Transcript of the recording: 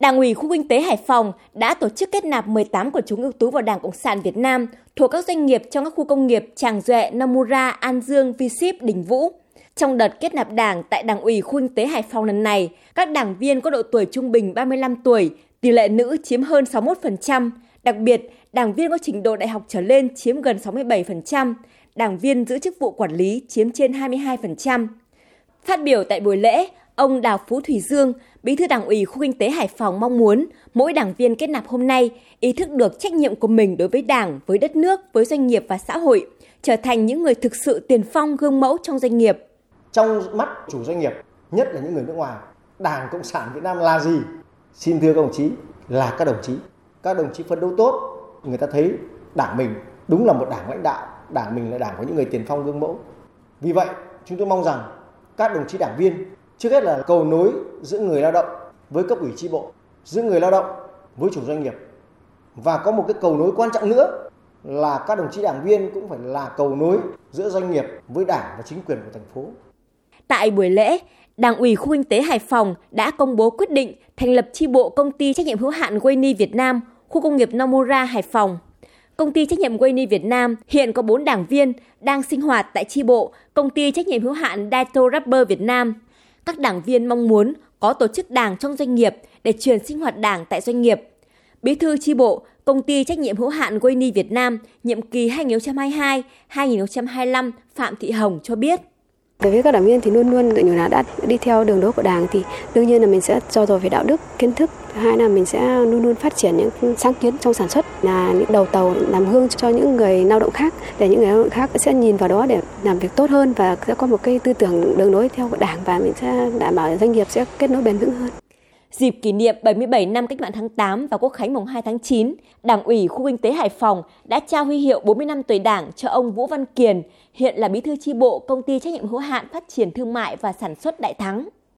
Đảng ủy khu kinh tế Hải Phòng đã tổ chức kết nạp 18 quần chúng ưu tú vào Đảng Cộng sản Việt Nam thuộc các doanh nghiệp trong các khu công nghiệp Tràng Duệ, Namura, An Dương, v Đình Vũ. Trong đợt kết nạp đảng tại Đảng ủy khu kinh tế Hải Phòng lần này, các đảng viên có độ tuổi trung bình 35 tuổi, tỷ lệ nữ chiếm hơn 61%, đặc biệt đảng viên có trình độ đại học trở lên chiếm gần 67%, đảng viên giữ chức vụ quản lý chiếm trên 22%. Phát biểu tại buổi lễ, ông Đào Phú Thủy Dương, Bí thư Đảng ủy khu kinh tế Hải Phòng mong muốn mỗi đảng viên kết nạp hôm nay ý thức được trách nhiệm của mình đối với Đảng, với đất nước, với doanh nghiệp và xã hội, trở thành những người thực sự tiền phong gương mẫu trong doanh nghiệp. Trong mắt chủ doanh nghiệp, nhất là những người nước ngoài, Đảng Cộng sản Việt Nam là gì? Xin thưa các đồng chí, là các đồng chí. Các đồng chí phấn đấu tốt, người ta thấy Đảng mình đúng là một đảng lãnh đạo, Đảng mình là đảng có những người tiền phong gương mẫu. Vì vậy, chúng tôi mong rằng các đồng chí đảng viên trước hết là cầu nối giữa người lao động với cấp ủy tri bộ, giữa người lao động với chủ doanh nghiệp. Và có một cái cầu nối quan trọng nữa là các đồng chí đảng viên cũng phải là cầu nối giữa doanh nghiệp với đảng và chính quyền của thành phố. Tại buổi lễ, Đảng ủy khu kinh tế Hải Phòng đã công bố quyết định thành lập chi bộ công ty trách nhiệm hữu hạn Wayne Việt Nam, khu công nghiệp Nomura Hải Phòng. Công ty trách nhiệm Wayne Việt Nam hiện có 4 đảng viên đang sinh hoạt tại chi bộ công ty trách nhiệm hữu hạn Daito Rubber Việt Nam. Các đảng viên mong muốn có tổ chức đảng trong doanh nghiệp để truyền sinh hoạt đảng tại doanh nghiệp. Bí thư chi bộ, công ty trách nhiệm hữu hạn Wayne Việt Nam, nhiệm kỳ 2022-2025 Phạm Thị Hồng cho biết. Đối với các đảng viên thì luôn luôn tự nhủ là đã đi theo đường lối của Đảng thì đương nhiên là mình sẽ cho dồi về đạo đức, kiến thức. Hai là mình sẽ luôn luôn phát triển những sáng kiến trong sản xuất là những đầu tàu làm gương cho những người lao động khác để những người lao động khác sẽ nhìn vào đó để làm việc tốt hơn và sẽ có một cái tư tưởng đường lối theo của Đảng và mình sẽ đảm bảo doanh nghiệp sẽ kết nối bền vững hơn. Dịp kỷ niệm 77 năm Cách mạng tháng 8 và Quốc khánh mùng 2 tháng 9, Đảng ủy khu kinh tế Hải Phòng đã trao huy hiệu 40 năm tuổi Đảng cho ông Vũ Văn Kiền, hiện là bí thư chi bộ công ty trách nhiệm hữu hạn phát triển thương mại và sản xuất Đại Thắng.